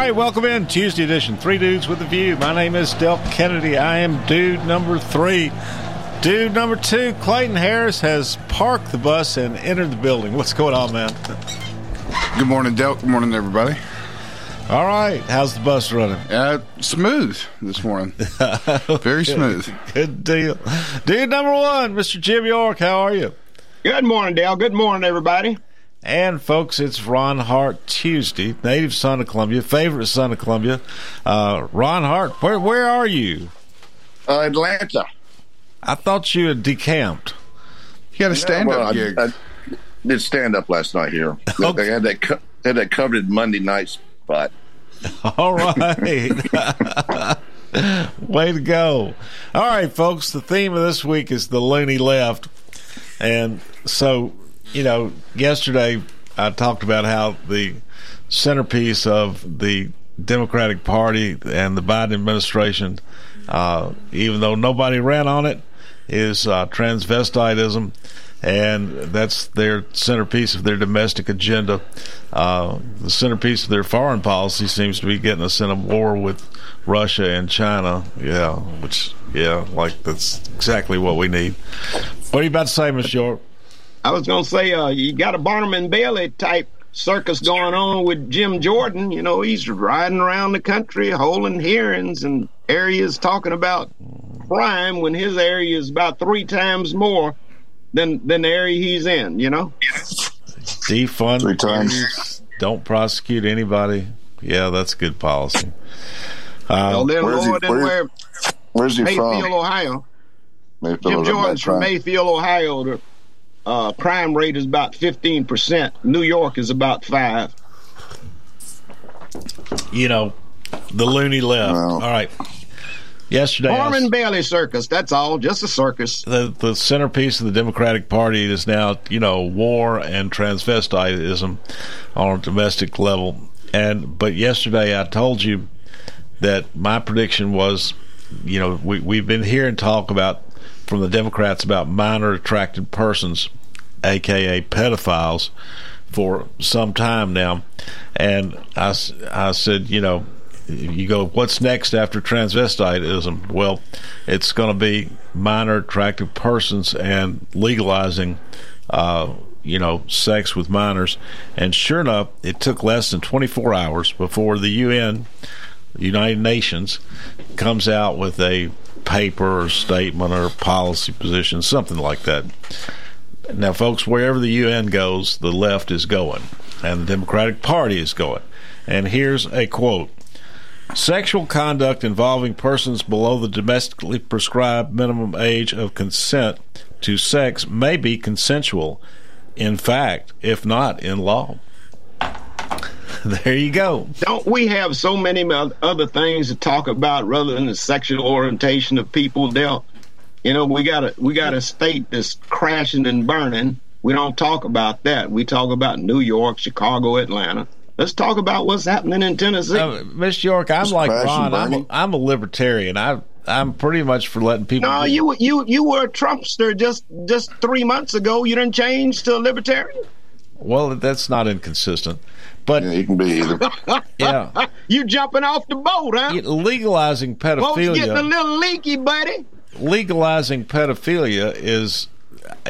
Right, welcome in Tuesday edition, Three Dudes with a View. My name is Del Kennedy. I am dude number three. Dude number two, Clayton Harris has parked the bus and entered the building. What's going on, man? Good morning, Del. Good morning, everybody. All right, how's the bus running? Uh, smooth this morning. Very smooth. Good deal. Dude number one, Mr. Jim York, how are you? Good morning, Dale. Good morning, everybody. And folks, it's Ron Hart Tuesday, native son of Columbia, favorite son of Columbia. Uh, Ron Hart, where where are you? Uh, Atlanta. I thought you had decamped. You had a stand up well, gig. I, did stand up last night here. Okay. They had that co- had that coveted Monday night spot. All right. Way to go. All right, folks. The theme of this week is the loony left. And so, you know, yesterday I talked about how the centerpiece of the Democratic Party and the Biden administration, uh, even though nobody ran on it, is uh, transvestitism. And that's their centerpiece of their domestic agenda. Uh, the centerpiece of their foreign policy seems to be getting us in a war with Russia and China. Yeah, which, yeah, like that's exactly what we need. What are you about to say, Miss York? I was going to say, uh, you got a Barnum and Bailey type circus going on with Jim Jordan. You know, he's riding around the country holding hearings and areas talking about crime when his area is about three times more than than the area he's in. You know, Defund Three times. Don't prosecute anybody. Yeah, that's good policy. Uh, well, where's he- Lord, where- where Where's he Mayfield, from? Ohio. Mayfield, Jim is Jordan's from? Mayfield, Ohio. The uh, crime rate is about fifteen percent. New York is about five. you know, the loony left. Well. All right. Yesterday, I Barnum was- and Bailey circus. That's all. Just a circus. the the centerpiece of the Democratic Party is now, you know, war and transvestitism on a domestic level. And but yesterday I told you that my prediction was, you know, we we've been hearing talk about from the Democrats about minor attracted persons, aka pedophiles, for some time now, and I I said, you know, you go, what's next after transvestitism? Well, it's going to be minor attractive persons and legalizing, uh, you know, sex with minors. And sure enough, it took less than 24 hours before the UN, United Nations, comes out with a paper or statement or policy position, something like that. Now, folks, wherever the UN goes, the left is going, and the Democratic Party is going. And here's a quote Sexual conduct involving persons below the domestically prescribed minimum age of consent to sex may be consensual, in fact, if not in law. there you go. Don't we have so many other things to talk about rather than the sexual orientation of people? Del, you know, we got a we got a state that's crashing and burning. We don't talk about that. We talk about New York, Chicago, Atlanta. Let's talk about what's happening in Tennessee. Uh, Miss York, I'm like Ron. I'm a, burning. I'm a libertarian. I I'm pretty much for letting people. no, do- you you you were a Trumpster just just three months ago. You didn't change to a libertarian. Well, that's not inconsistent, but Yeah, he can be either. yeah, You jumping off the boat, huh? legalizing Folks getting a little leaky, buddy. legalizing pedophilia is,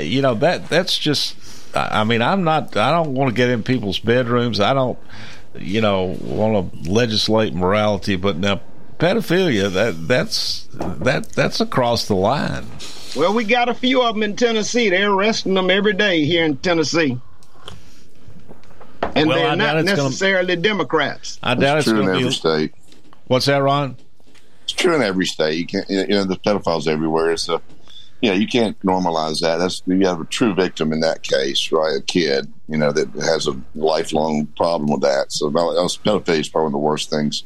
you know, that that's just. I I mean, I'm not. I don't want to get in people's bedrooms. I don't, you know, want to legislate morality. But now, pedophilia that that's that that's across the line. Well, we got a few of them in Tennessee. They're arresting them every day here in Tennessee. And Well, they're doubt not it's gonna- necessarily Democrats. I doubt It's it's true in every be. state. What's that, Ron? It's true in every state. You can't. You know, the pedophiles everywhere. So, yeah, you can't normalize that. That's you have a true victim in that case, right? A kid, you know, that has a lifelong problem with that. So, no, that's- pedophilia is probably one of the worst things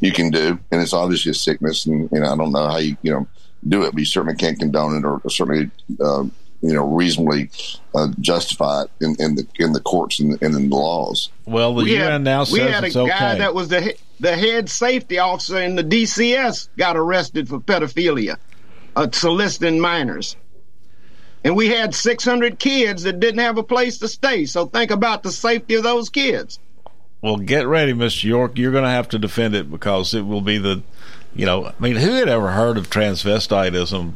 you can do, and it's obviously a sickness. And you know, I don't know how you, you know, do it, but you certainly can't condone it or, or certainly uh, you know reasonably uh, justify it in, in, the in the courts and, and, in the laws. Well, the we UN had, now says we had a guy okay. that was the the head safety officer in the DCS got arrested for pedophilia, uh, soliciting minors. And we had 600 kids that didn't have a place to stay. So think about the safety of those kids. Well, get ready, Mr. York. You're going to have to defend it because it will be the, you know, I mean, who had ever heard of transvestitism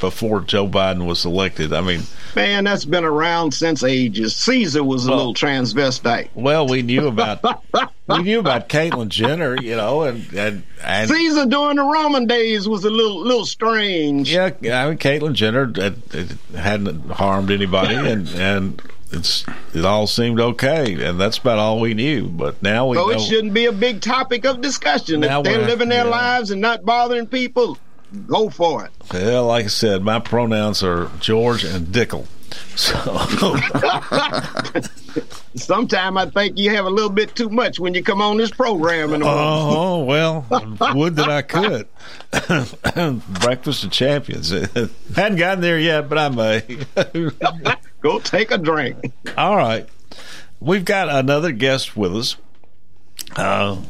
before Joe Biden was elected? I mean, man, that's been around since ages. Caesar was a little transvestite. Well, we knew about we knew about Caitlyn Jenner, you know, and and, and Caesar during the Roman days was a little little strange. Yeah, I mean, Caitlyn Jenner it hadn't harmed anybody, and and it's it all seemed okay, and that's about all we knew. But now we so know, it shouldn't be a big topic of discussion. Now if they're living their yeah. lives and not bothering people, go for it. well, like I said, my pronouns are George and Dickel. So Sometime I think you have a little bit too much when you come on this program. In the morning. Oh well, would that I could. Breakfast of Champions. Hadn't gotten there yet, but I may. Go take a drink. All right, we've got another guest with us, uh,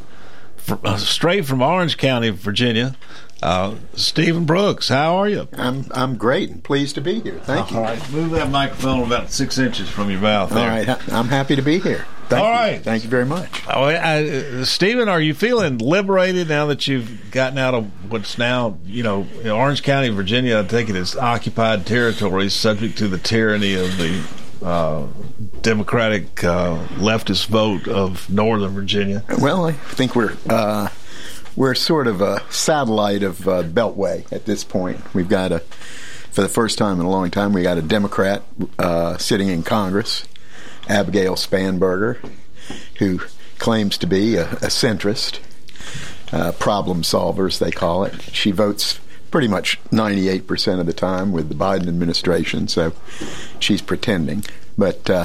uh, straight from Orange County, Virginia. Uh, Steven Brooks, how are you? I'm I'm great and pleased to be here. Thank you. All right, move that microphone about six inches from your mouth. There. All right, I'm happy to be here. Thank All you. right. Thank you very much. Oh, I, uh, Stephen, are you feeling liberated now that you've gotten out of what's now, you know, Orange County, Virginia? I take it as occupied territory, subject to the tyranny of the uh, Democratic uh, leftist vote of Northern Virginia. Well, I think we're uh, we're sort of a satellite of uh, Beltway at this point. We've got a, for the first time in a long time, we got a Democrat uh, sitting in Congress, Abigail Spanberger, who claims to be a, a centrist, uh, problem solvers they call it. She votes pretty much 98% of the time with the Biden administration, so she's pretending. But uh,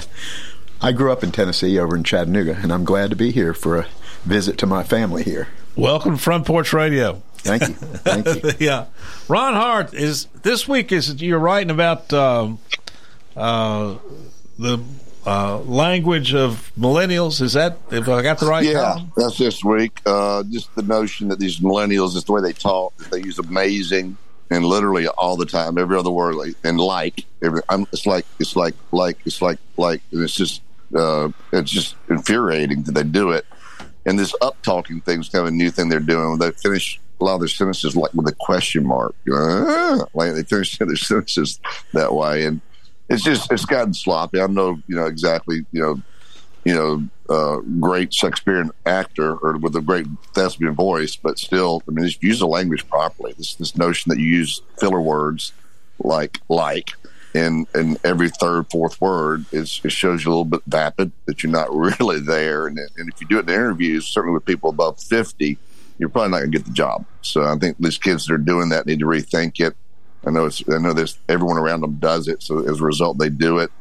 I grew up in Tennessee over in Chattanooga, and I'm glad to be here for a visit to my family here. Welcome to Front Porch Radio. Thank you. Thank you. yeah, Ron Hart is this week. Is you're writing about um, uh, the uh, language of millennials? Is that if I got the right? Yeah, column? that's this week. Uh, just the notion that these millennials, just the way they talk, they use amazing and literally all the time, every other word, like, and like. Every, I'm, it's like it's like like it's like like, and it's just uh, it's just infuriating that they do it. And this up talking thing is kind of a new thing they're doing. They finish a lot of their sentences like with a question mark, like they finish their sentences that way, and it's just it's gotten sloppy. I know you know exactly you know you know, uh, great Shakespearean actor or with a great thespian voice, but still, I mean, just use the language properly. This this notion that you use filler words like like in in every third fourth word is it shows you a little bit vapid that you're not really there. And and if you do it in interviews, certainly with people above fifty, you're probably not going to get the job. So I think these kids that are doing that need to rethink it. I know it's I know there's everyone around them does it, so as a result they do it.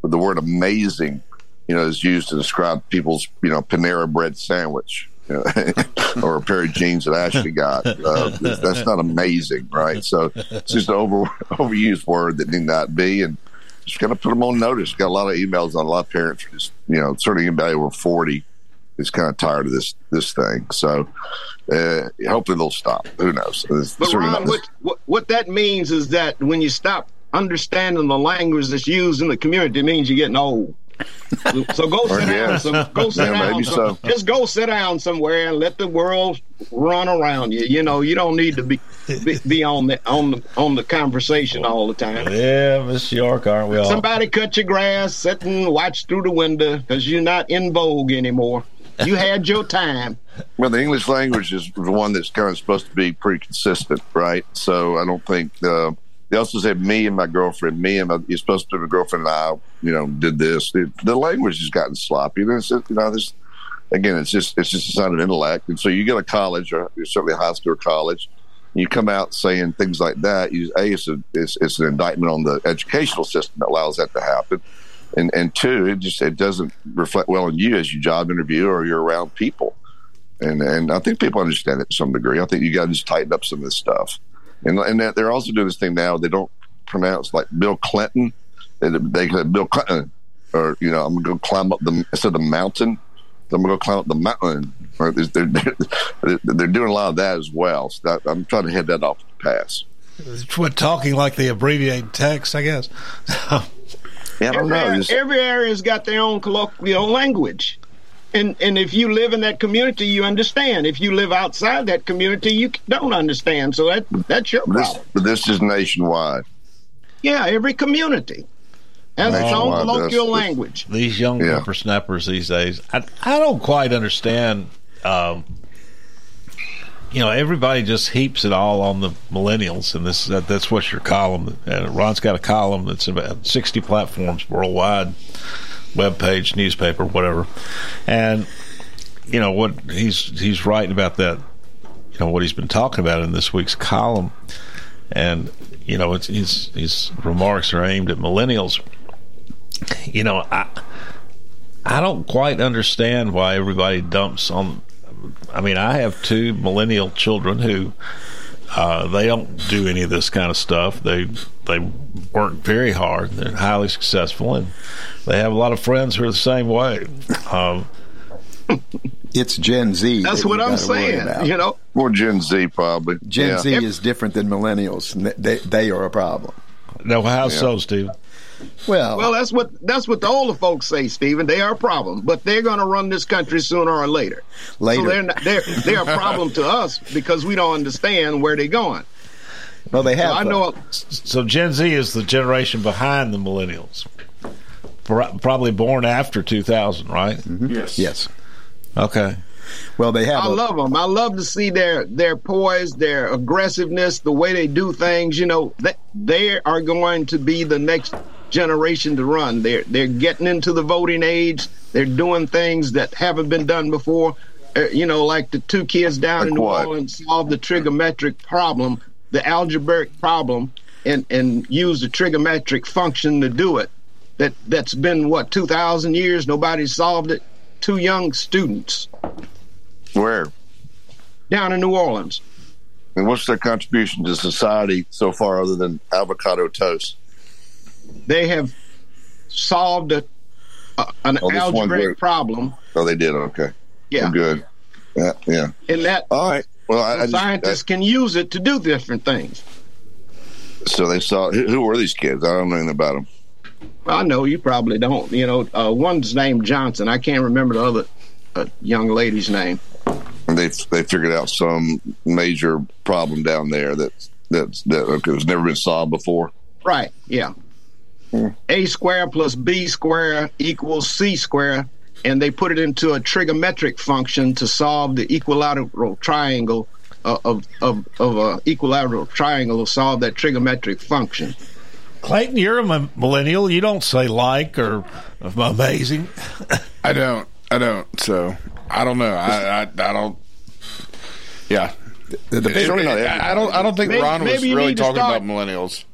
But the word amazing you know, is used to describe people's, you know, Panera bread sandwich. or a pair of jeans that Ashley got. Uh, that's not amazing, right? So it's just an over overused word that need not be, and just got to put them on notice. Got a lot of emails on a lot of parents. Just you know, certainly anybody over forty is kind of tired of this this thing. So uh, hopefully they'll stop. Who knows? It's But Ron, what, what what that means is that when you stop understanding the language that's used in the community, it means you're getting old. So go sit down. Yeah. Some, go sit Yeah, down. maybe so. Just go sit down somewhere and let the world run around you. You know, you don't need to be be, be on the on the on the conversation all the time. Yeah, Miss York, aren't we all? Somebody cut your grass, sit and watch through the window because you're not in vogue anymore. You had your time. Well, the English language is the one that's kind of supposed to be pretty consistent, right? So I don't think uh, they also said me and my girlfriend, me and my, you're supposed to be my girlfriend and I, you know, did this. The, the language has gotten sloppy. And it's just, you know, this again, it's just it's just a sign of intellect. And so you go to college or you're certainly high school or college, you come out saying things like that. You, a, it's, a, it's it's an indictment on the educational system that allows that to happen. And and two, it just it doesn't reflect well on you as you job interview or you're around people. And and I think people understand it to some degree. I think you got to just tighten up some of this stuff. And and that they're also doing this thing now. They don't pronounce like Bill Clinton. They, they say Bill Clinton, or you know, I'm gonna go climb up the instead of the mountain. I'm gonna go climb up the mountain. Or they're, they're, they're doing a lot of that as well. So that, I'm trying to head that off the pass. What talking like the abbreviated text, I guess. Yeah, I don't Every, know. Just- every area's got their own colloquial language. And, and if you live in that community, you understand. If you live outside that community, you don't understand. So that that's your this, problem. but this is nationwide. Yeah, every community has its own colloquial language. these young Yeah. whippersnappers these days, I, I don't quite understand. Um, you know, everybody just heaps it all on the millennials, and this that, that's what your column. Uh, Ron's got a column that's about sixty platforms worldwide, web page, newspaper, whatever, and you know what he's he's writing about that. You know what he's been talking about in this week's column, and you know it's, his his remarks are aimed at millennials. You know, I I don't quite understand why everybody dumps on. I mean, I have two millennial children who uh, they don't do any of this kind of stuff. They they work very hard. They're highly successful, and they have a lot of friends who are the same way. Um, It's Gen Z. That's that what I'm saying. You know, More Gen Z, probably. Gen yeah. Z is different than millennials. They, they are a problem. no, how Yeah. so, Steve? Well, well, that's what that's what the older folks say, Steven. They are a problem, but they're going to run this country sooner or later. later. So they're not, they're they're a problem to us because we don't understand where they're going. Well, they So have. I know So Gen Z is the generation behind the millennials, probably born after 2000, right? Yes. Yes. Okay. Well, they have. I a- love them. I love to see their their poise, their aggressiveness, the way they do things. You know, they, they are going to be the next generation to run. They're they're getting into the voting age. They're doing things that haven't been done before. Uh, you know, like the two kids down Like in New what? Orleans solved the trigonometric problem, the algebraic problem, and and use the trigonometric function to do it. That that's been what two thousand years. Nobody solved it. Two young students Where? down in New Orleans. And what's their contribution to society so far, other than avocado toast? they have solved a, a, an Oh, algebraic problem. Oh, they did. Okay. Yeah, Good. Yeah. Yeah. and that All right. Well, I, I scientists can use it to do different things. so they saw who, who were these kids? I don't know anything about them. Well, I know you probably don't. You know, uh, one's named Johnson. I can't remember the other uh, young lady's name. And they they figured out some major problem down there that that that okay, has never been solved before. Right. Yeah. A square plus B square equals C square, and they put it into a trigonometric function to solve the equilateral triangle uh, of of of a equilateral triangle to solve that trigonometric function. Clayton, you're a millennial. You don't say like or amazing. I don't. I don't. So I don't know. I I, I don't. Yeah. the, the big, really not I, I don't. I don't think Maybe- Ron was really talking start- about millennials.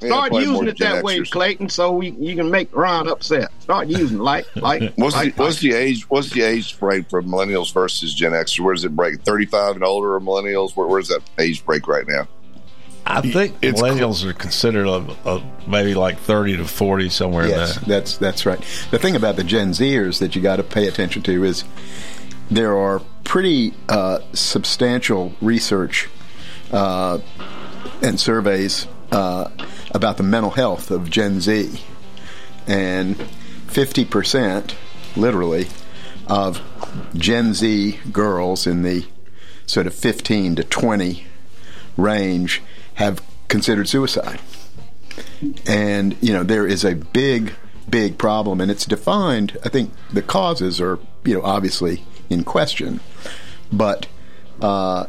Yeah, Start probably using it Gen that way, Clayton, so we, you can make Ron upset. Start using like like. What's like, the what's the age what's the age break for millennials versus Gen X? Where does it break? Thirty five and older or millennials? Where, where's that age break right now? I think It's millennials are considered a, a, maybe like 30 to 40, somewhere yes, there. that's that's right. The thing about the Gen Zers that you got to pay attention to is there are pretty uh, substantial research uh, and surveys uh, about the mental health of Gen Z, and fifty percent, literally, of Gen Z girls in the sort of fifteen to twenty range have considered suicide. And you know there is a big big problem and it's defined i think the causes are you know obviously in question. But uh,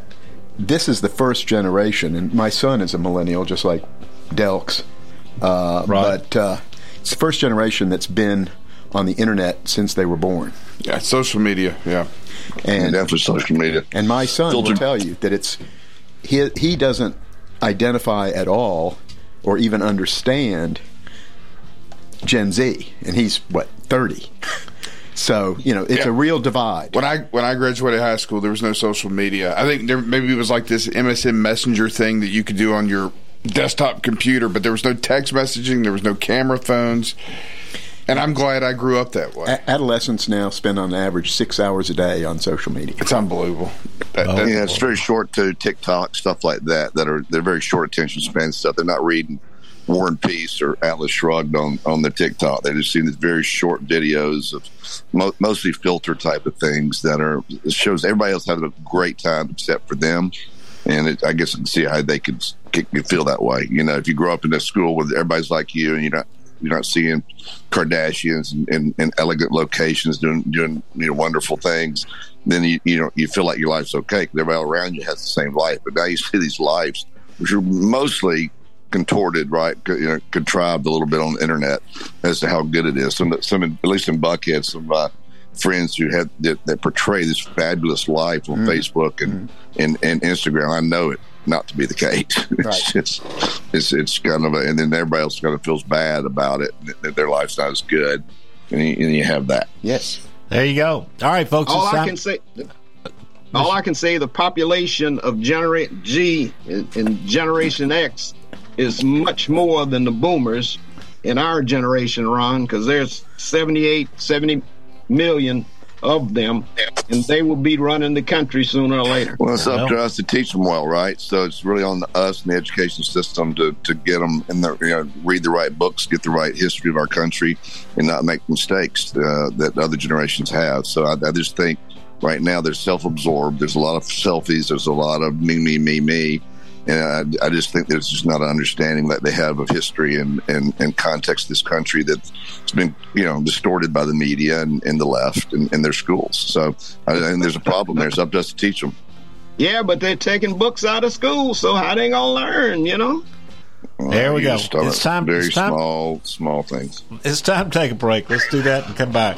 this is the first generation and my son is a millennial just like delks uh, Right. but uh, it's the first generation that's been on the internet since they were born Yeah. Social media. Yeah. And and definitely social media. and my son will Filtered- tell you that it's he he doesn't identify at all or even understand Gen Z, and he's what thirty. So you know, it's Yeah. a real divide. When I when I graduated high school, there was no social media. I think there maybe it was like this MSN Messenger thing that you could do on your desktop computer, but there was no text messaging, there was no camera phones, and I'm glad I grew up that way. A- Adolescents now spend on average six hours a day on social media. It's unbelievable. That, that- Yeah, it's very short too. TikTok stuff like that that are they're very short attention span stuff. They're not reading War and Peace or Atlas Shrugged on on the TikTok. They're just seeing these very short videos of mo- mostly filter type of things that are shows everybody else having a great time except for them. And it, I guess I can see how they could, could feel that way. You know, if you grow up in a school where everybody's like you and you're not you're not seeing Kardashians in elegant locations doing doing you know wonderful things, then you you know you feel like your life's okay because everybody around you has the same life. But now you see these lives which are mostly contorted, right? co- You know, contrived a little bit on the internet as to how good it is. Some some at least in Buckhead, some uh, friends who had that, that portray this fabulous life on Facebook and, and and Instagram. I know it not to be the case. it's, it's it's it's kind of a, and then everybody else kind of feels bad about it that their life's not as good, and you, and you have that. Yes. There you go. All right, folks. all I time- can say, all I can say, the population of Generation G and, and Generation X is much more than the Boomers in our generation, Ron, because there's 78, 70 million of them, and they will be running the country sooner or later. Well, it's up to us to teach them well, right? So it's really on us and the education system to, to get them in the you know read the right books, get the right history of our country, and not make mistakes uh, that other generations have. So I, I just think right now they're self-absorbed. There's a lot of selfies. There's a lot of me, me, me, me. And I, I just think there's just not an understanding that they have of history and, and, and context of this country that's been, you know, distorted by the media and, and the left and, and their schools. So I, and there's a problem there. It's up to us to teach them. Yeah, but they're taking books out of school, so how they gonna learn? You know? There we go. It's time- Very it's time- small, small things. It's time to take a break. Let's do that and come back.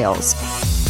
sales.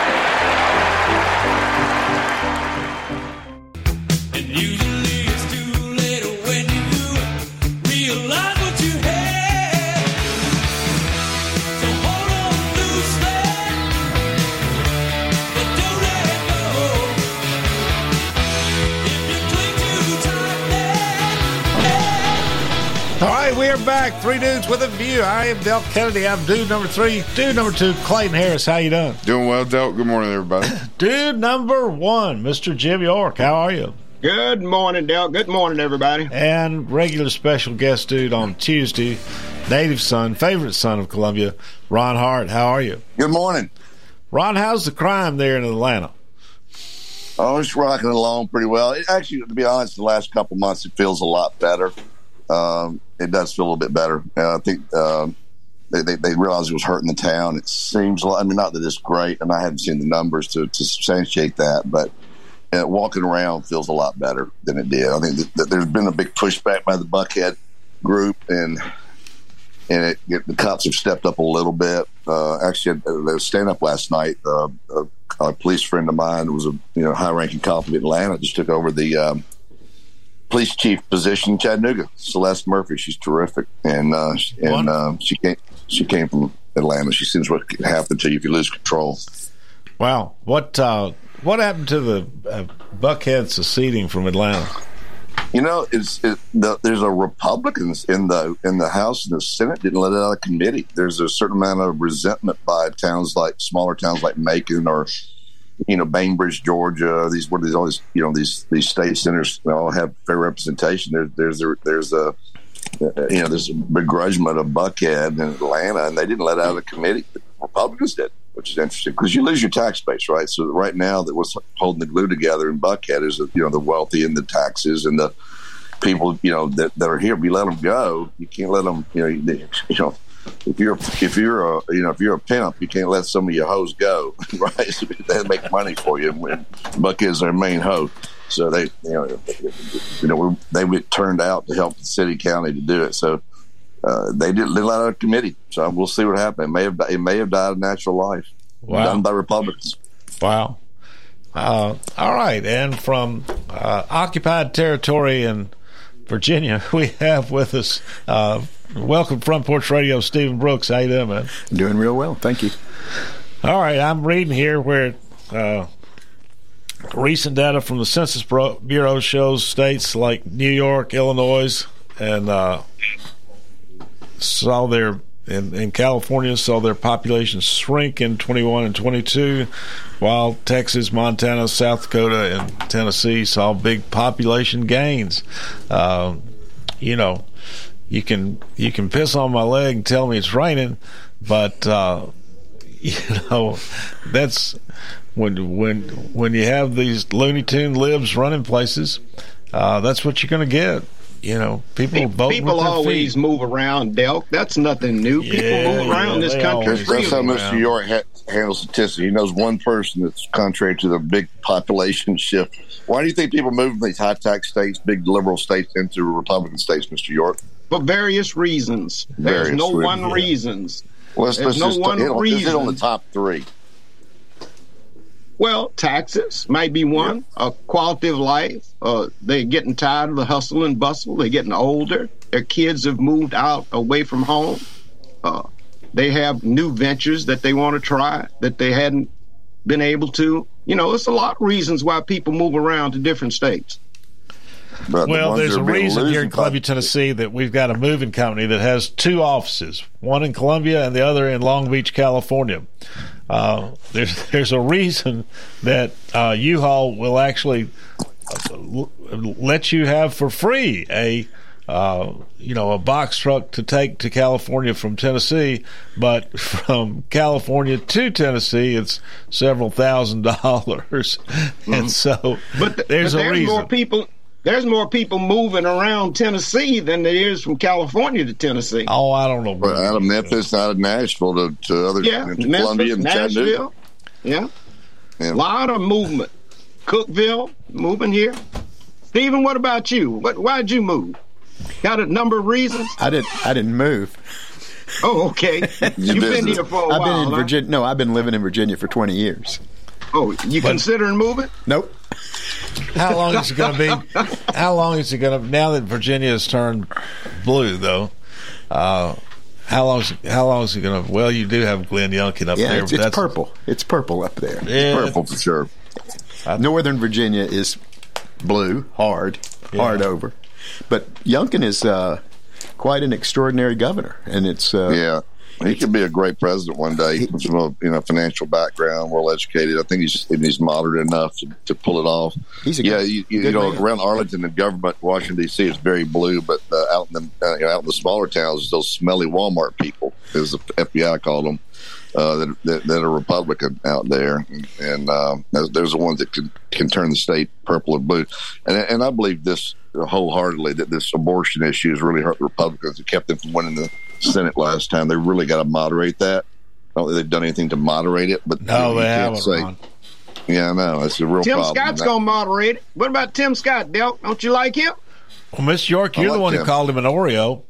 Are back. Three dudes with a view. I am Del Kennedy. I'm dude number three. Dude number two, Clayton Harris. How you doing? Doing well, Del. Good morning, everybody. dude number one, Mr. Jim York. How are you? Good morning, Del. Good morning, everybody. And regular special guest dude on Tuesday, native son, favorite son of Columbia, Ron Hart. How are you? Good morning. Ron, how's the crime there in Atlanta? Oh, it's rocking along pretty well. It, actually, to be honest, the last couple months it feels a lot better. Um, it does feel a little bit better. Uh, I think um, they, they, they, realized it was hurting the town. It seems like, I mean, not that it's great, and I haven't seen the numbers to, to substantiate that, but uh, walking around feels a lot better than it did. I think that, that there's been a big pushback by the Buckhead group, and and it, it, the cops have stepped up a little bit. Uh, actually, there was stand up last night. Uh, a, a, police friend of mine was a you know high ranking cop in Atlanta, just took over the um, police chief position in Chattanooga. Celeste Murphy, she's terrific, and uh, and uh, she came she came from Atlanta. She sees what can happen to you if you lose control. Wow, what uh, what happened to the uh, Buckhead seceding from Atlanta? You know, it's it, the, there's a Republicans in the in the House and the Senate didn't let it out of committee. There's a certain amount of resentment by towns like smaller towns like Macon or you know Bainbridge, Georgia. These what are these all these you know these these state centers all have fair representation. There, there's a, there's a you know there's a begrudgment of Buckhead and Atlanta, and they didn't let out the committee. The Republicans did which is interesting because you lose your tax base, right? So right now, that what's holding the glue together in Buckhead is you know the wealthy and the taxes and the people you know that, that are here. If you let them go, you can't let them. You know, you know, if you're if you're a you know if you're a pimp, you can't let some of your hoes go, right? So they make money for you. When Buck is their main hoe, so they you know you know they were turned out to help the city county to do it. So uh, they did let out a committee. So we'll see what happens. It may have it may have died a natural life Wow. done by Republicans. Wow. Uh, all right. And from uh, occupied territory in Virginia, we have with us, uh, welcome Front Porch Radio, Steven Brooks. How you doing, man? Doing real well. Thank you. All right. I'm reading here where uh, recent data from the Census Bureau shows states like New York, Illinois, and uh, saw their in, in California saw their population shrink in 21 and 22, while Texas, Montana, South Dakota, and Tennessee saw big population gains. Uh, you know, you can you can piss on my leg and tell me it's raining, but uh, you know that's when when when you have these Looney Tune libs running places, uh, that's what you're going to get. You know, people vote. People with their always feet. move around, Delk. That's nothing new. People Yeah, move around yeah, this country. That's, that's how. Mr. York ha- handles statistics. He knows one person that's contrary to the big population shift. Why do you think people move from these high tax states, big liberal states, into Republican states, Mr. York? For various reasons. There's Various no reasons, one yeah. reasons. Well, There's no one hit on, let's hit reason. on the top three. Well, taxes might be one. A quality of life. Uh, they're getting tired of the hustle and bustle. They're getting older. Their kids have moved out away from home. Uh, they have new ventures that they want to try that they hadn't been able to. You know, it's a lot of reasons why people move around to different states. But Well, ones there's a are being reason here in losing Columbia, Tennessee, that we've got a moving company that has two offices, one in Columbia and the other in Long Beach, California. Uh, there's there's a reason that uh, U-Haul will actually uh, let you have for free a uh, you know a box truck to take to California from Tennessee, but from California to Tennessee, it's several thousand dollars, and so But, there's but a there's reason. more people. There's more people moving around Tennessee than there is from California to Tennessee. Oh, I don't know. But out of Memphis, out of Nashville to, to other Yeah, to Memphis, Columbia and Chattanooga. Nashville. Yeah. A lot of movement. Cookeville, moving here. Steven, what about you? What, why'd you move? Got a number of reasons? I didn't. I didn't move. Oh, okay. You've been here for a while. I've been in huh? Virginia. No, I've been living in Virginia for 20 years. Oh, you considering moving? Nope. How long is it going to be? How long is it going to? Now that Virginia has turned blue, though, uh, how long? Is, how long is it going to? Well, you do have Glenn Youngkin up yeah, there. it's, but it's purple. It's purple up there. Yeah. Purple for sure. Northern Virginia is blue, hard, hard over. But Youngkin is uh, quite an extraordinary governor, and it's uh, yeah. He could be a great president one day. He from a you know financial background, well educated. I think he's he's moderate enough to, to pull it off. He's a yeah, good- you, you good know man. around Arlington and government, Washington D.C. is very blue, but uh, out in the uh, you know, out in the smaller towns, those smelly Walmart people, as the FBI called them, uh, that, that that are Republican out there, and um, those, are the ones that can can turn the state purple and blue. And and I believe this wholeheartedly that this abortion issue has really hurt the Republicans. It kept them from winning the Senate last time. They really got to moderate that. I don't think they've done anything to moderate it, but No, you they can't haven't, say- Ron. Yeah, I know it's a real problem. Tim problem. Scott's going to moderate it. What about Tim Scott, Delk? Don't you like him? Well, Miss York, you're the like one who called him an Oreo.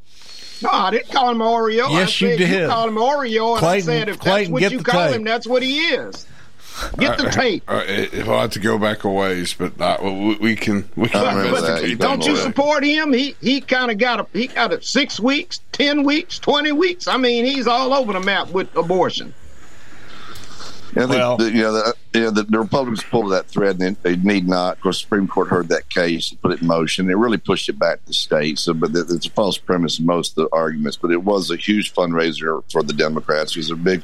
No, I didn't call him an Oreo. I Yes, you did. You called him Oreo, and I said if Clayton, that's what you call tape. him, that's what he is. Get the Uh, tape. uh, if I had to go back a ways, but uh, we, we can we can I remember that. You Don't you more. support him? He he kind of got a he got a six weeks, ten weeks, twenty weeks. I mean, he's all over the map with abortion. Yeah, they, Well- the, you know, the, you know, the, the Republicans pulled that thread, and they, they need not. Of course, the Supreme Court heard that case, and put it in motion. It really pushed it back to states. So, but th- it's a false premise in most of the arguments. But it was a huge fundraiser for the Democrats. It was a big,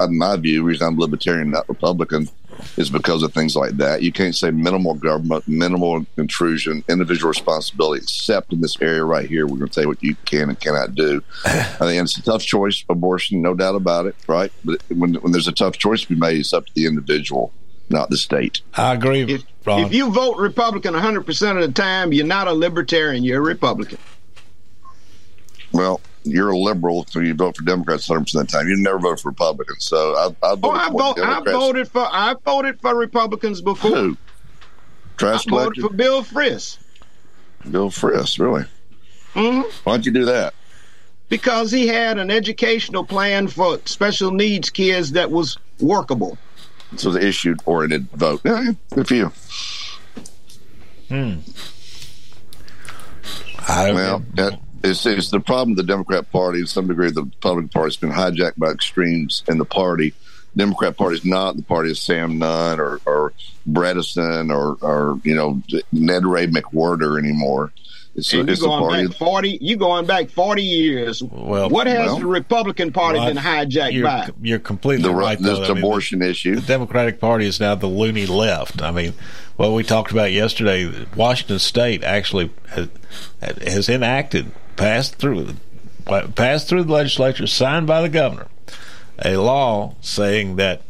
in my view, the reason I'm libertarian, not Republican, is because of things like that. You can't say minimal government, minimal intrusion, individual responsibility, except in this area right here. We're going to tell you what you can and cannot do. I think it's a tough choice, abortion, no doubt about it, right? But when, when there's a tough choice to be made, it's up to the individual, not the state. I agree, If, Ron. if you vote Republican 100 percent of the time, you're not a libertarian. You're a Republican. Well, you're a liberal, so you vote for Democrats 100 percent of the time. You never vote for Republicans. So I, I, Oh, I, vote, I voted for I voted for Republicans before. Who? Trash I voted for Bill Frist. Bill Frist, really? hmm Why'd you do that? because he had an educational plan for special needs kids that was workable. So the issue oriented vote. Yeah, yeah, good for you. Hmm. well, that, it's, it's the problem with the Democrat Party. To some degree, the Republican Party's been hijacked by extremes in the party. Democrat Party is not the party of Sam Nunn or, or Bredesen or, or, you know, Ned Ray McWhorter anymore. It's, And you it's the going party. back forty? You going back forty years? Well, what has well, the Republican Party Well, been hijacked you're, by? You're completely The- right. this though. I mean, abortion issue. The Democratic Party is now the loony left. I mean, what we talked about yesterday, Washington State actually has, has enacted, passed through, passed through the legislature, signed by the governor, a law saying that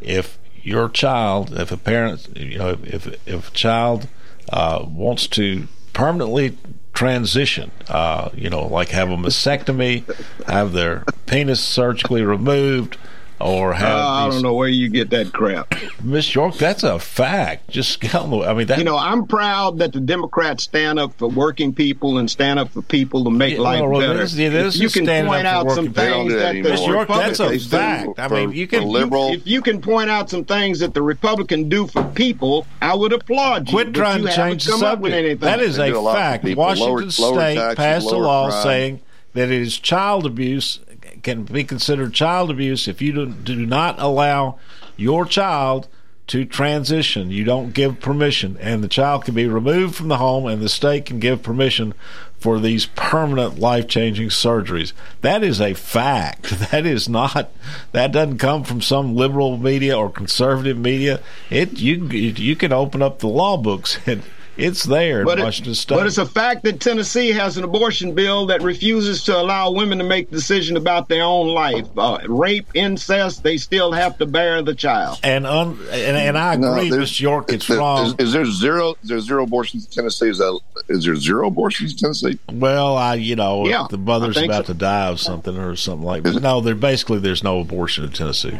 if your child, if a parent, you know, if if a child uh, wants to permanently transition, uh, you know, like have a mastectomy, have their penis surgically removed, or have Uh, I don't know where you get that crap. Miss York, that's a fact. Just I mean that. You know, I'm proud that the Democrats stand up for working people and stand up for people to make Yeah, life well, better. there's- yeah, there's you can point out some working people. They don't things that that the. York, that's a Republicans fact. I mean, you can- liberal. If you can point out some things that the Republican do for people, I would applaud you. Quit trying you to change the come with subject. anything. That is They a do a fact. Washington Lower- lower State taxes, passed a law crime. saying that it is child abuse can be considered child abuse if you do, do not allow your child to transition. You don't give permission, and the child can be removed from the home, and the state can give permission for these permanent life changing surgeries. That is a fact. That is not. That doesn't come from some liberal media or conservative media. It you you can open up the law books and it's there in But, Washington it, State. but it's a fact that Tennessee has an abortion bill that refuses to allow women to make decision about their own life. Uh, rape, incest, they still have to bear the child. and un, and, and I agree, there's- Miss York. It's Is, wrong. is there zero? There's zero abortions in Tennessee. Is that? Is there zero abortions in Tennessee? Well, I you know Yeah, the mother's about so. to die of something or something like that. No, there basically there's no abortion in Tennessee.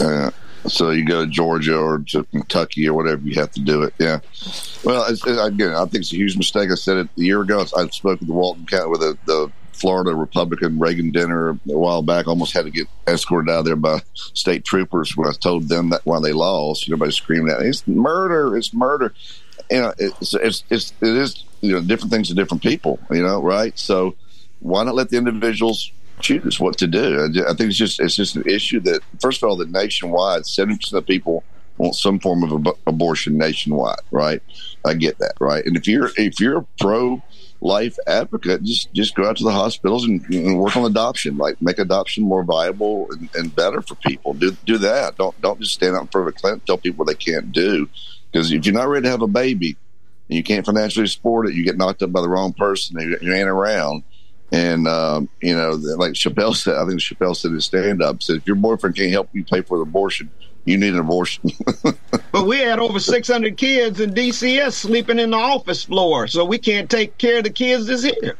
Uh, so you go to Georgia or to Kentucky or whatever, you have to do it. Yeah. Well, it's, it, again, I think it's a huge mistake. I said it a year ago. I spoke with the Walton County with the, the Florida Republican Reagan dinner a while back. Almost had to get escorted out of there by state troopers when I told them that why they lost. Everybody screaming at me, "It's murder! It's murder!" You know, it's it's, it's it is you know different things to different people. You know, right? So why not let the individuals choose what to do? I think it's just it's just an issue that first of all, that nationwide, seventy percent of people want some form of ab- abortion nationwide, right? I get that, right? And if you're if you're a pro life advocate, just just go out to the hospitals and, and work on adoption, like make adoption more viable and, and better for people. Do do that. Don't don't just stand out in front of a clinic and tell people what they can't do. Because if you're not ready to have a baby and you can't financially support it, you get knocked up by the wrong person. You, you ain't around. And um, you know, like Chappelle said, I think Chappelle said in his stand up said, if your boyfriend can't help you pay for the abortion, you need an abortion. But we had over 600 kids in DCS sleeping in the office floor, so we can't take care of the kids that's here.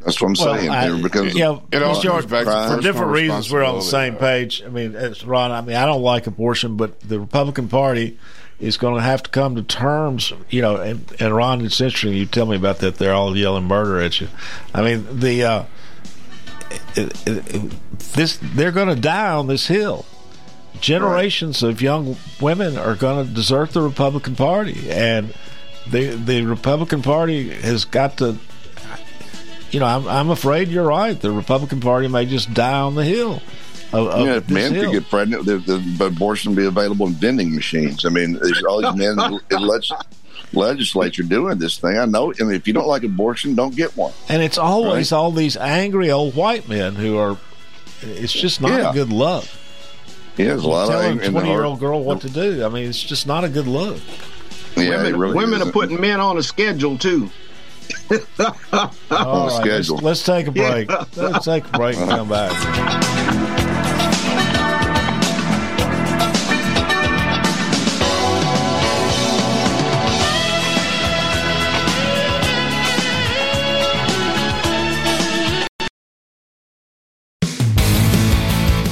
That's what I'm saying. I- It becomes- yeah, it all Miss York, comes back to for different reasons, we're on the same page. I mean, it's Ron. I mean, I don't like abortion, but the Republican Party is going to have to come to terms. You know, and, and Ron, it's interesting. You tell me about that. They're all yelling murder at you. I mean, the uh, it, it, this they're going to die on this hill. Generations of young women are going to desert the Republican Party, and the the Republican Party has got to you know, I'm, I'm afraid you're right. The Republican Party may just die on the hill. Of, of yeah, if men hill. could get pregnant, the, the abortion would be available in vending machines. I mean, there's all these men. It lets leg- legislature doing this thing. I know. I mean, if you don't like abortion, don't get one. and it's always all these angry old white men who are. It's just not Yeah. a good look. Yeah, there's a lot of Telling anger a twenty year old girl what to do. I mean, it's just not a good look. Yeah, women really women are putting men on a schedule too. All right, let's, schedule. let's take a break. Yeah. Let's take a break and come back.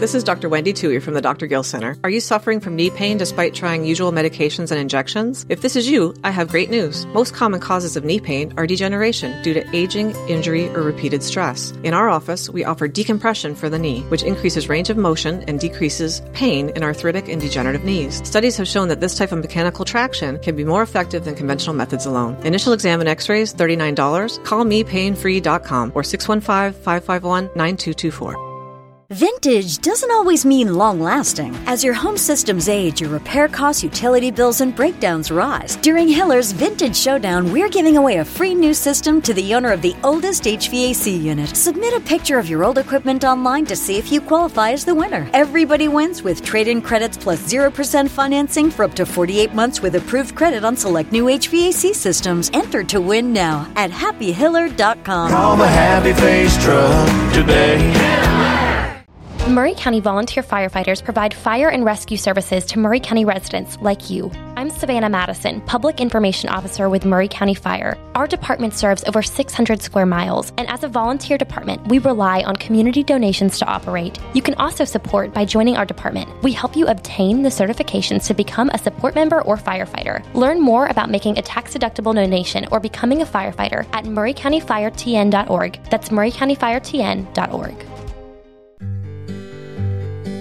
this is Dr. Wendy Toohey from the Dr. Gill Center. Are you suffering from knee pain despite trying usual medications and injections? If this is you, I have great news. Most common causes of knee pain are degeneration due to aging, injury, or repeated stress. In our office, we offer decompression for the knee, which increases range of motion and decreases pain in arthritic and degenerative knees. Studies have shown that this type of mechanical traction can be more effective than conventional methods alone. Initial exam and x-rays, $39. Call me painfree.com or 615-551-9224. Vintage doesn't always mean long lasting. As your home systems age, your repair costs, utility bills, and breakdowns rise. During Hiller's Vintage Showdown, we're giving away a free new system to the owner of the oldest HVAC unit. Submit a picture of your old equipment online to see if you qualify as the winner. Everybody wins with trade in credits plus 0% financing for up to 48 months with approved credit on select new HVAC systems. Enter to win now at happyhiller.com. Call the Happy Face Truck today. Maury County volunteer firefighters provide fire and rescue services to Maury County residents like you. I'm Savannah Madison, Public Information Officer with Maury County Fire. Our department serves over 600 square miles, and as a volunteer department, we rely on community donations to operate. You can also support by joining our department. We help you obtain the certifications to become a support member or firefighter. Learn more about making a tax deductible donation or becoming a firefighter at maurycountyfiretn.org. That's maurycountyfiretn.org.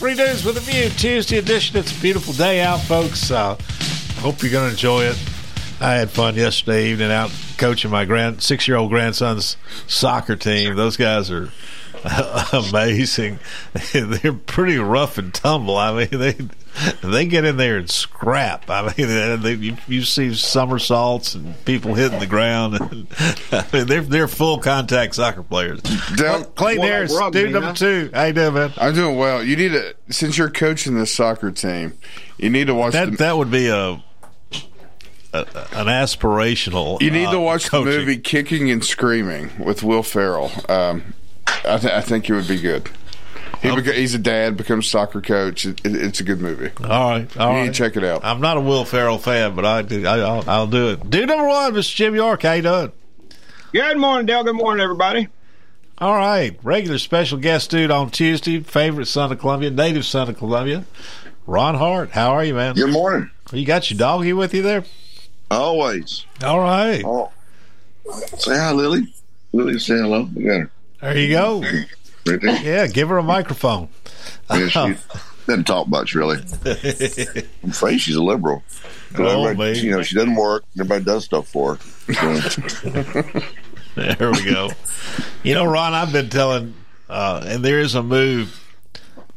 Three Dudes with a View, Tuesday edition. It's a beautiful day out, folks. Uh, hope you're going to enjoy it. I had fun yesterday evening out coaching my grand six year old grandson's soccer team. Those guys are amazing. They're pretty rough and tumble. I mean, they they get in there and scrap. I mean, they, you, you see somersaults and people hitting the ground. And, I mean, they're they're full contact soccer players. Clayton Well, Harris, dude number two. How you doing, man? I'm doing well. You need to since you're coaching the soccer team, you need to watch That the, that would be a, a an aspirational. You need uh, to watch coaching. the movie Kicking and Screaming with Will Ferrell. Um, I, th- I think it would be good. He beca- he's a dad, becomes soccer coach. It, it- it's a good movie. All right, all you right. need to check it out. I'm not a Will Ferrell fan, but I do. I, I'll, I'll do it. Dude number one, Mr. Jim York. How you doing? Good morning, Dale. Good morning, everybody. All right, regular special guest dude on Tuesday. Favorite son of Columbia, native son of Columbia, Ron Hart. How are you, man? Good morning. You got your doggy with you there? Always. All right. Oh. Say hi, Lily. Lily, say hello. Look at her. There you go. Yeah, give her a microphone. Yeah, she doesn't talk much, really. I'm afraid she's a liberal. Oh. You know, she doesn't work. Everybody does stuff for her. There we go. You know, Ron, I've been telling, uh, and there is a move.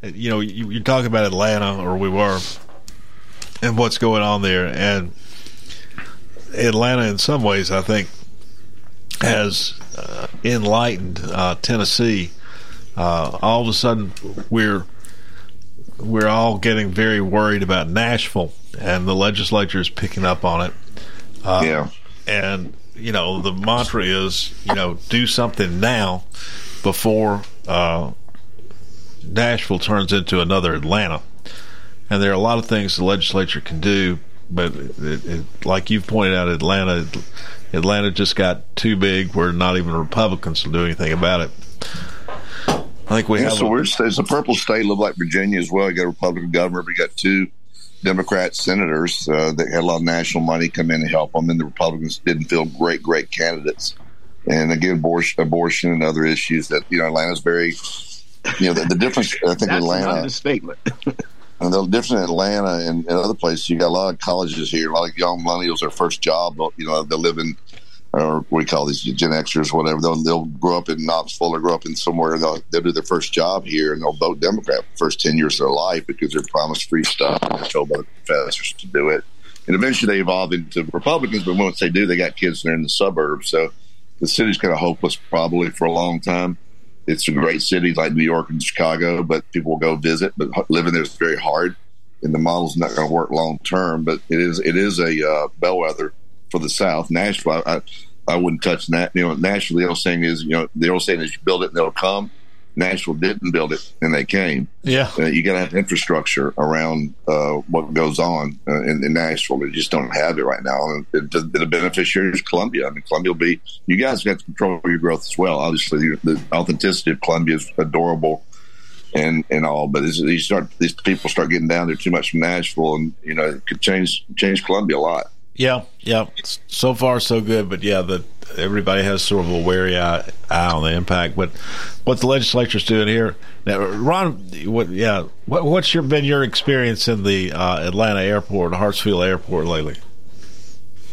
You know, you, you're talking about Atlanta, or we were, and what's going on there. And Atlanta, in some ways, I think, has uh, enlightened uh, Tennessee. Uh, all of a sudden, we're we're all getting very worried about Nashville, and the legislature is picking up on it. Uh, yeah. And you know, the mantra is, you know, do something now before uh, Nashville turns into another Atlanta. And there are a lot of things the legislature can do, but it, it, like you've pointed out, Atlanta, Atlanta just got too big where not even Republicans will do anything about it. I think we yeah, have. so a- we're it's a purple state, look like Virginia as well. You got a Republican governor, but you got two Democrat senators uh, that had a lot of national money come in and help them, and the Republicans didn't feel great, great candidates. And again, abortion, abortion and other issues that you know Atlanta's very, you know, the, the difference. I think That's an Atlanta. understatement. And the difference in Atlanta and, and other places, you got a lot of colleges here. A lot of young millennials, their first job, you know, they live in, or do call these Gen Xers, whatever. They'll, they'll grow up in Knoxville or grow up in somewhere. And they'll, they'll do their first job here and they'll vote Democrat for the first 10 years of their life because they're promised free stuff and they're told by the professors to do it. And eventually they evolve into Republicans, but once they do, they got kids and they're in the suburbs. So the city's kind of hopeless probably for a long time. It's a great city like New York and Chicago, but people will go visit. But living there is very hard, and the model's not going to work long term. But it is it is a uh, bellwether for the South. Nashville, I, I, I wouldn't touch that. You know, Nashville. The old saying is, you know, the old saying is, you build it and they'll come. Nashville didn't build it, and they came. Yeah, uh, you got to have infrastructure around uh, what goes on uh, in, in Nashville. They just don't have it right now. And it, the, the beneficiary is Columbia. I mean, Columbia will be. You guys got to control your growth as well. Obviously, the, the authenticity of Columbia is adorable and and all, but these start these people start getting down there too much from Nashville, and you know, it could change change Columbia a lot. Yeah, yeah. So far, so good. But yeah, the everybody has sort of a wary eye, eye on the impact. But what the legislature's doing here now, Ron, what? Yeah, what, what's your been your experience in the uh, Atlanta airport, Hartsfield Airport lately?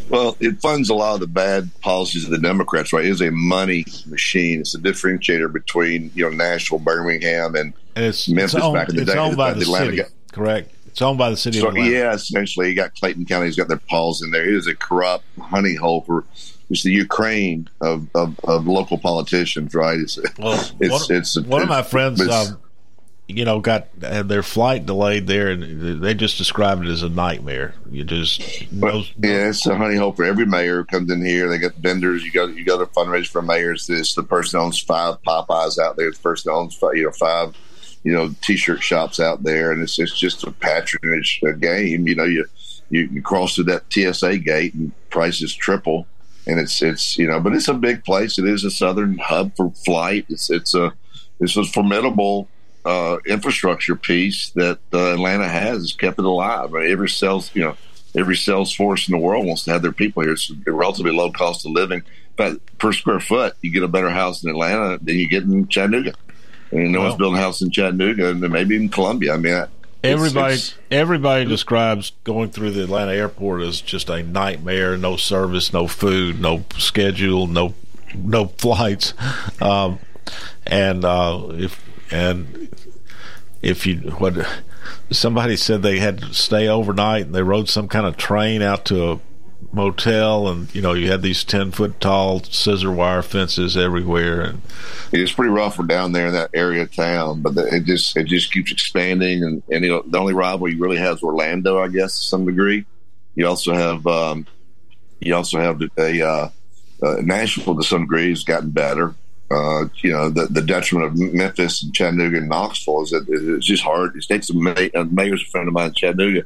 Well, it funds a lot of the bad policies of the Democrats. Right, it is a money machine. It's a differentiator between you know Nashville, Birmingham, and, and it's Memphis it's owned, back in the it's day. owned by the Atlanta city, got- correct? It's owned by the city So, of Atlanta. yeah, essentially, you got Clayton County, he's got their paws in there. It is a corrupt honey hole for it's the Ukraine of, of, of local politicians, right? It's Well, it's, one, it's one of my friends, um, you know, got had their flight delayed there, and they just described it as a nightmare. You just no, yeah, it's a honey hole for every mayor who comes in here. They got vendors. You got you got to fundraise for mayors. It's the person owns five Popeyes out there. It's the person owns five, you know five you know t-shirt shops out there, and it's it's just a patronage uh, game. You know, you, you cross through that TSA gate and prices triple, and it's it's you know, but it's a big place. It is a southern hub for flight. It's it's a it's a formidable uh, infrastructure piece that uh, Atlanta has kept it alive. Every sales, you know, every sales force in the world wants to have their people here. It's a relatively low cost of living. But per square foot, you get a better house in Atlanta than you get in Chattanooga. And no Well- one's building a house in Chattanooga, and maybe in Columbia. I mean, I- it's- Everybody, it's- everybody describes going through the Atlanta airport as just a nightmare. No service, no food, no schedule, no no flights. Um, and uh, if and if you what somebody said they had to stay overnight and they rode some kind of train out to a motel and you know you had these 10 foot tall scissor wire fences everywhere and it's pretty rough down there in that area of town, but it just it just keeps expanding, and, and you know, the only rival you really have is Orlando, I guess, to some degree. You also have um, you also have a uh, uh, Nashville to some degree has gotten better. Uh, you know, the, the detriment of Memphis and Chattanooga and Knoxville is that it's just hard. It takes a mayor's a friend of mine in Chattanooga.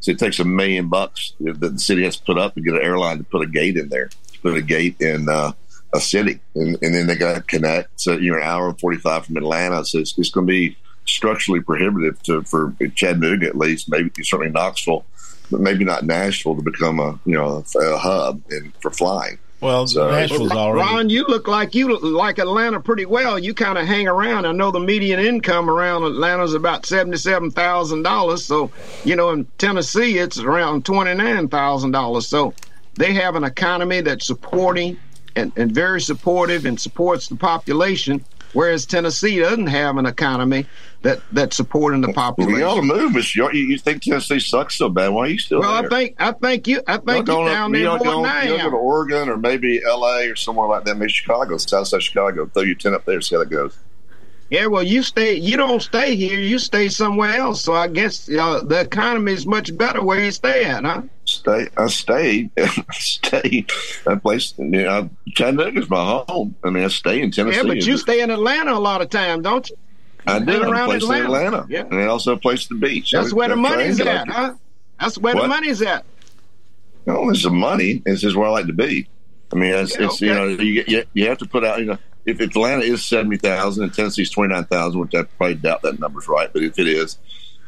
So it takes a million bucks that the city has to put up to get an airline to put a gate in there, put a gate in uh, a city, and, and then they got to connect. So you're an hour and forty five from Atlanta, so it's, it's going to be structurally prohibitive to for Chattanooga at least, maybe certainly Knoxville, but maybe not Nashville to become a you know a, a hub in, for flying. Well, So- Nashville's already Ron, you look like you like Atlanta pretty well. You kind of hang around. I know the median income around Atlanta is about seventy-seven thousand dollars. So, you know, in Tennessee, it's around twenty-nine thousand dollars. So, they have an economy that's supporting and, and very supportive and supports the population. Whereas Tennessee doesn't have an economy that that's supporting the population. you ought to move, Mr. York. You, you think Tennessee sucks so bad? Why are you still well, there? I think I think you I think you're down there you more than go, I you don't go am. to Oregon or maybe L.A. or somewhere like that. Maybe Chicago, Southside Chicago. Throw your tent up there, see how that goes. Yeah, well, you stay. You don't stay here. You stay somewhere else. So I guess uh, the economy is much better where you stay at, huh? Stay, I stay, I stay. That place, you know, Chattanooga's my home. I mean, I stay in Tennessee. Yeah, but you stay in Atlanta a lot of time, don't you? I do. around place in Atlanta. Atlanta, Yeah. and also a place the beach. That's I- where the I money's at, huh? That's where What? the money's at. No, it's the money. It's just where I like to be. I mean, it's, Yeah, it's you know, you, you you have to put out. You know, if Atlanta is seventy thousand and Tennessee's twenty nine thousand, which I probably doubt that number's right, but if it is,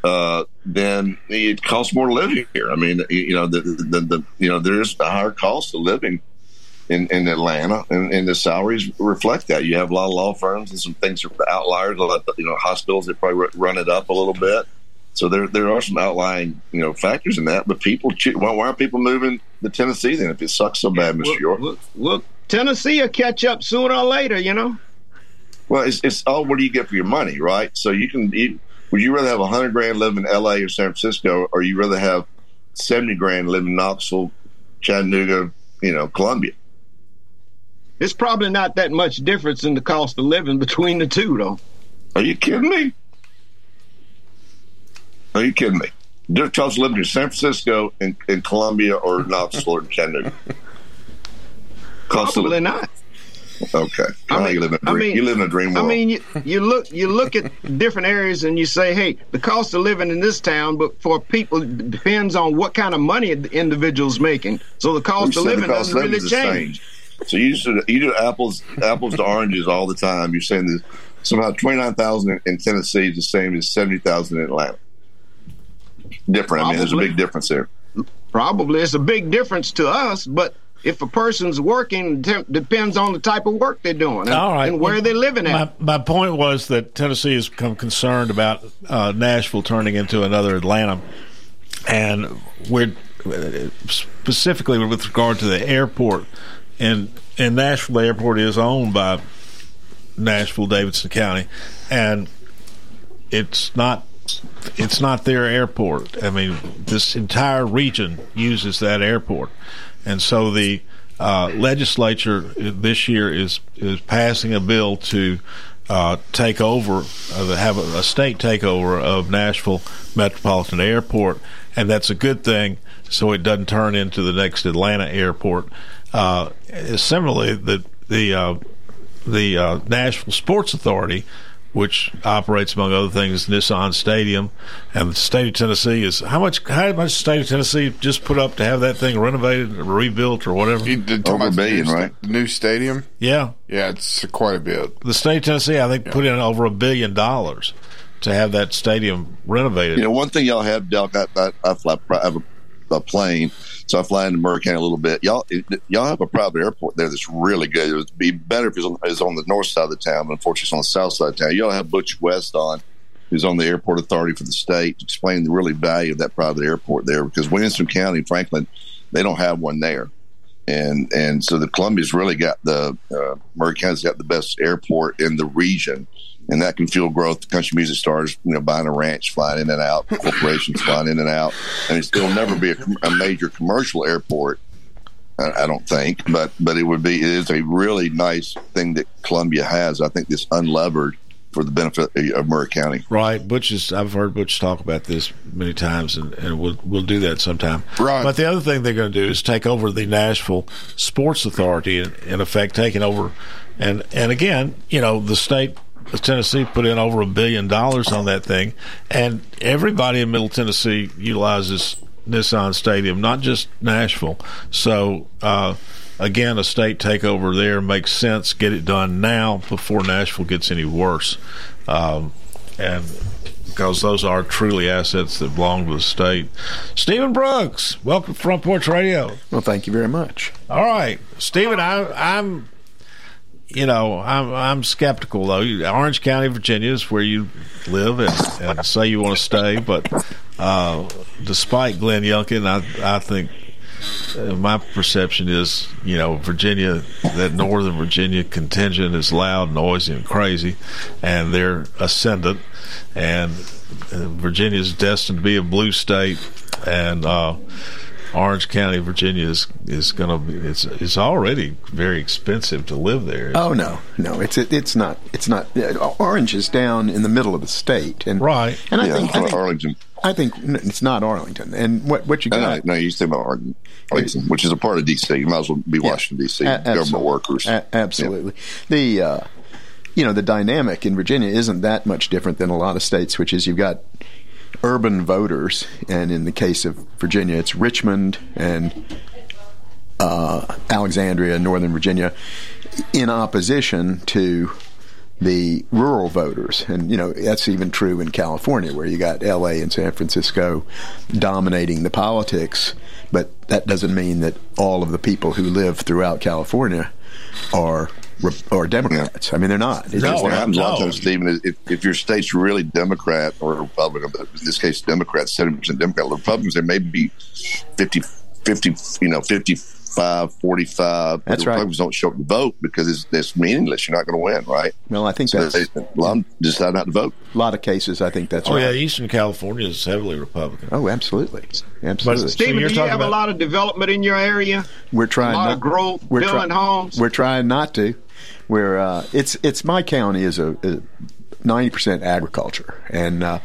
uh, then it costs more to live here. I mean, you know, the, the, the you know, there is a higher cost of living in, in Atlanta, and, and the salaries reflect that. You have a lot of law firms and some things are outliers. A lot of, you know, hospitals that probably run it up a little bit. So there there are some outlying you know factors in that. But people, why, why aren't people moving to Tennessee then if it sucks so bad, Mr. York? Look, look, Tennessee will catch up sooner or later. You know. Well, it's, it's all what do you get for your money, right? So you can. You, would you rather have a hundred grand live in L.A. or San Francisco, or you rather have seventy grand live in Knoxville, Chattanooga, you know, Columbia? It's probably not that much difference in the cost of living between the two, though. Are you kidding me? Are you kidding me? Different cost of living in San Francisco and, and Columbia or Knoxville or Chattanooga. Cost Probably living. not. Okay. I mean, you live in a dream. I mean, you live in a dream I mean, you, you look you look at different areas and you say, hey, the cost of living in this town, but for people, depends on what kind of money the individual's making. So the cost of living cost doesn't really is the same. change. So you should, you do apples apples to oranges all the time. You're saying that somehow twenty nine thousand in Tennessee is the same as seventy thousand in Atlanta. Different. I mean, there's a big difference there. Probably it's a big difference to us, but if a person's working, de- depends on the type of work they're doing and, All right. and where they're living at. My, my point was that Tennessee has become concerned about uh, Nashville turning into another Atlanta, and we're specifically with regard to the airport. And and Nashville Airport is owned by Nashville Davidson County, and it's not it's not their airport. I mean, this entire region uses that airport, and so the uh, legislature this year is is passing a bill to uh, take over, uh, have a, a state takeover of Nashville Metropolitan Airport, and that's a good thing. So it doesn't turn into the next Atlanta airport. Uh, similarly, the the uh, the uh, Nashville Sports Authority, which operates among other things Nissan Stadium, and the state of Tennessee is how much how much the state of Tennessee just put up to have that thing renovated, or rebuilt, or whatever. Over a billion, right? The new stadium. Yeah, Yeah, it's quite a bit. the state of Tennessee, I think, put in over a billion dollars to have that stadium renovated. You know, one thing y'all have, y'all got, I, I, fly, I have a, a plane, so I fly into Maury a little bit. Y'all, y'all have a private airport there that's really good. It would be better if it was on, on the north side of the town, but unfortunately, it's on the south side of town. Y'all have Butch West on, who's on the airport authority for the state, to explain the really value of that private airport there because Williamson County, Franklin, they don't have one there. and and so the Columbia's really got the uh, Maury County's got the best airport in the region, and that can fuel growth. The country music stars, you know, buying a ranch, flying in and out, corporations flying in and out, and it's, it'll never be a, a major commercial airport. I I don't think, but but it would be. It is a really nice thing that Columbia has. I think this unlevered for the benefit of Maury County. Right, Butch is. I've heard Butch talk about this many times, and, and we'll we'll do that sometime. Right. But the other thing they're going to do is take over the Nashville Sports Authority, in, in effect, taking over. And and again, you know, the state of Tennessee put in over a billion dollars on that thing, and everybody in Middle Tennessee utilizes Nissan Stadium, not just Nashville. So. Uh, Again, a state takeover there makes sense. Get it done now before Nashville gets any worse. Um, and because those are truly assets that belong to the state. Steven Brooks, welcome to Front Porch Radio. Well, thank you very much. All right, Steven, I, I'm, you know, I'm I'm skeptical though. Orange County, Virginia, is where you live and, and say you want to stay, but uh, despite Glenn Youngkin, I I think uh, my perception is, you know, Virginia, that Northern Virginia contingent is loud, noisy, and crazy, and they're ascendant. And uh, Virginia is destined to be a blue state, and uh, Orange County, Virginia is is going to be. It's it's already very expensive to live there. Oh no, no, it's it, it's not. It's not. uh, Orange is down in the middle of the state, and right. And I Yeah, think, I think Arlington. I think it's not Arlington. And what what you got? no, no, you say about Arlington, Arlington, which is a part of D.C. You might as well be Washington D.C. A- government workers. A- absolutely. The uh, you know the dynamic in Virginia isn't that much different than a lot of states, which is you've got urban voters, and in the case of Virginia, it's Richmond and uh, Alexandria, Northern Virginia, in opposition to the rural voters. And, you know, that's even true in California, where you got LA and San Francisco dominating the politics. But that doesn't mean that all of the people who live throughout California are are Democrats. I mean, they're not. It's just what not. happens a lot of times, Steven, is if, if your state's really Democrat or Republican, but in this case, Democrats, seventy percent Democrat, the Republicans, there may be 50, 50 you know, 55, 45. That's the right. Republicans don't show up to vote because it's, it's meaningless. You're not going to win, right? Well, I think So that's they, a lot of them decide not to vote. a lot of cases. I think that's Oh right. yeah, Eastern California is heavily Republican. Oh, absolutely, absolutely. Steven, you're do you talking have a lot of development in your area? We're trying A lot not, of growth, we're building homes? We're trying not to. We're uh, it's it's my county is a ninety percent agriculture, and uh,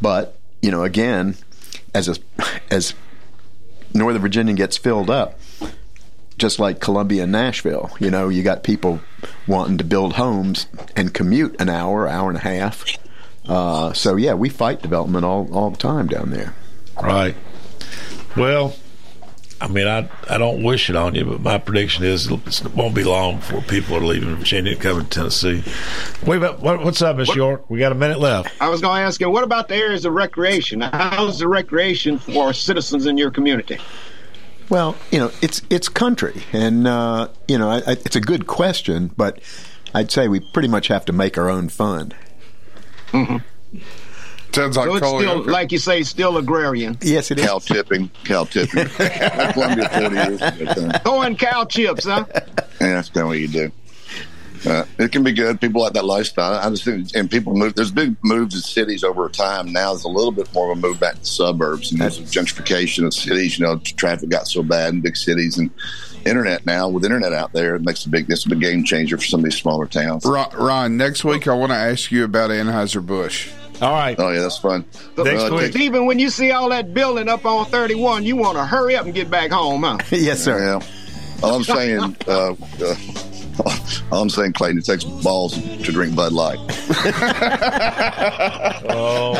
but you know again, as a as Northern Virginia gets filled up, just like Columbia and Nashville, you know, you got people wanting to build homes and commute an hour, hour and a half. Uh, so yeah, we fight development all all the time down there. Right. Well, I mean, I I don't wish it on you, but my prediction is it won't be long before people are leaving Virginia and coming to Tennessee. Wait, but what, what's up, Miss York? We got a minute left. I was going to ask you, what about the areas of recreation? How's the recreation for citizens in your community? Well, you know, it's it's country, and uh, you know, I, I, it's a good question, but I'd say we pretty much have to make our own fun. Sounds like so it's still, Hooker. like you say, still agrarian. Yes, it is. Cow tipping, cow tipping. At Columbia 40 years. But, Throwing cow chips, huh? Yeah, that's kind of what you do. Uh, it can be good. People like that lifestyle. I just think, and people move. There's big moves in cities over time. Now there's a little bit more of a move back to suburbs, and there's a gentrification of cities. You know, traffic got so bad in big cities, and internet now with internet out there, it makes a big. It's a big game changer for some of these smaller towns. Ron, Ron, next week I want to ask you about Anheuser Busch. All right. Oh yeah, that's fun. Next Uh, week. take- Steven, when you see all that building up on 31, you want to hurry up and get back home, huh? yes, sir. Yeah. All I'm saying, uh, uh, all I'm saying, Clayton, it takes balls to drink Bud Light. Oh.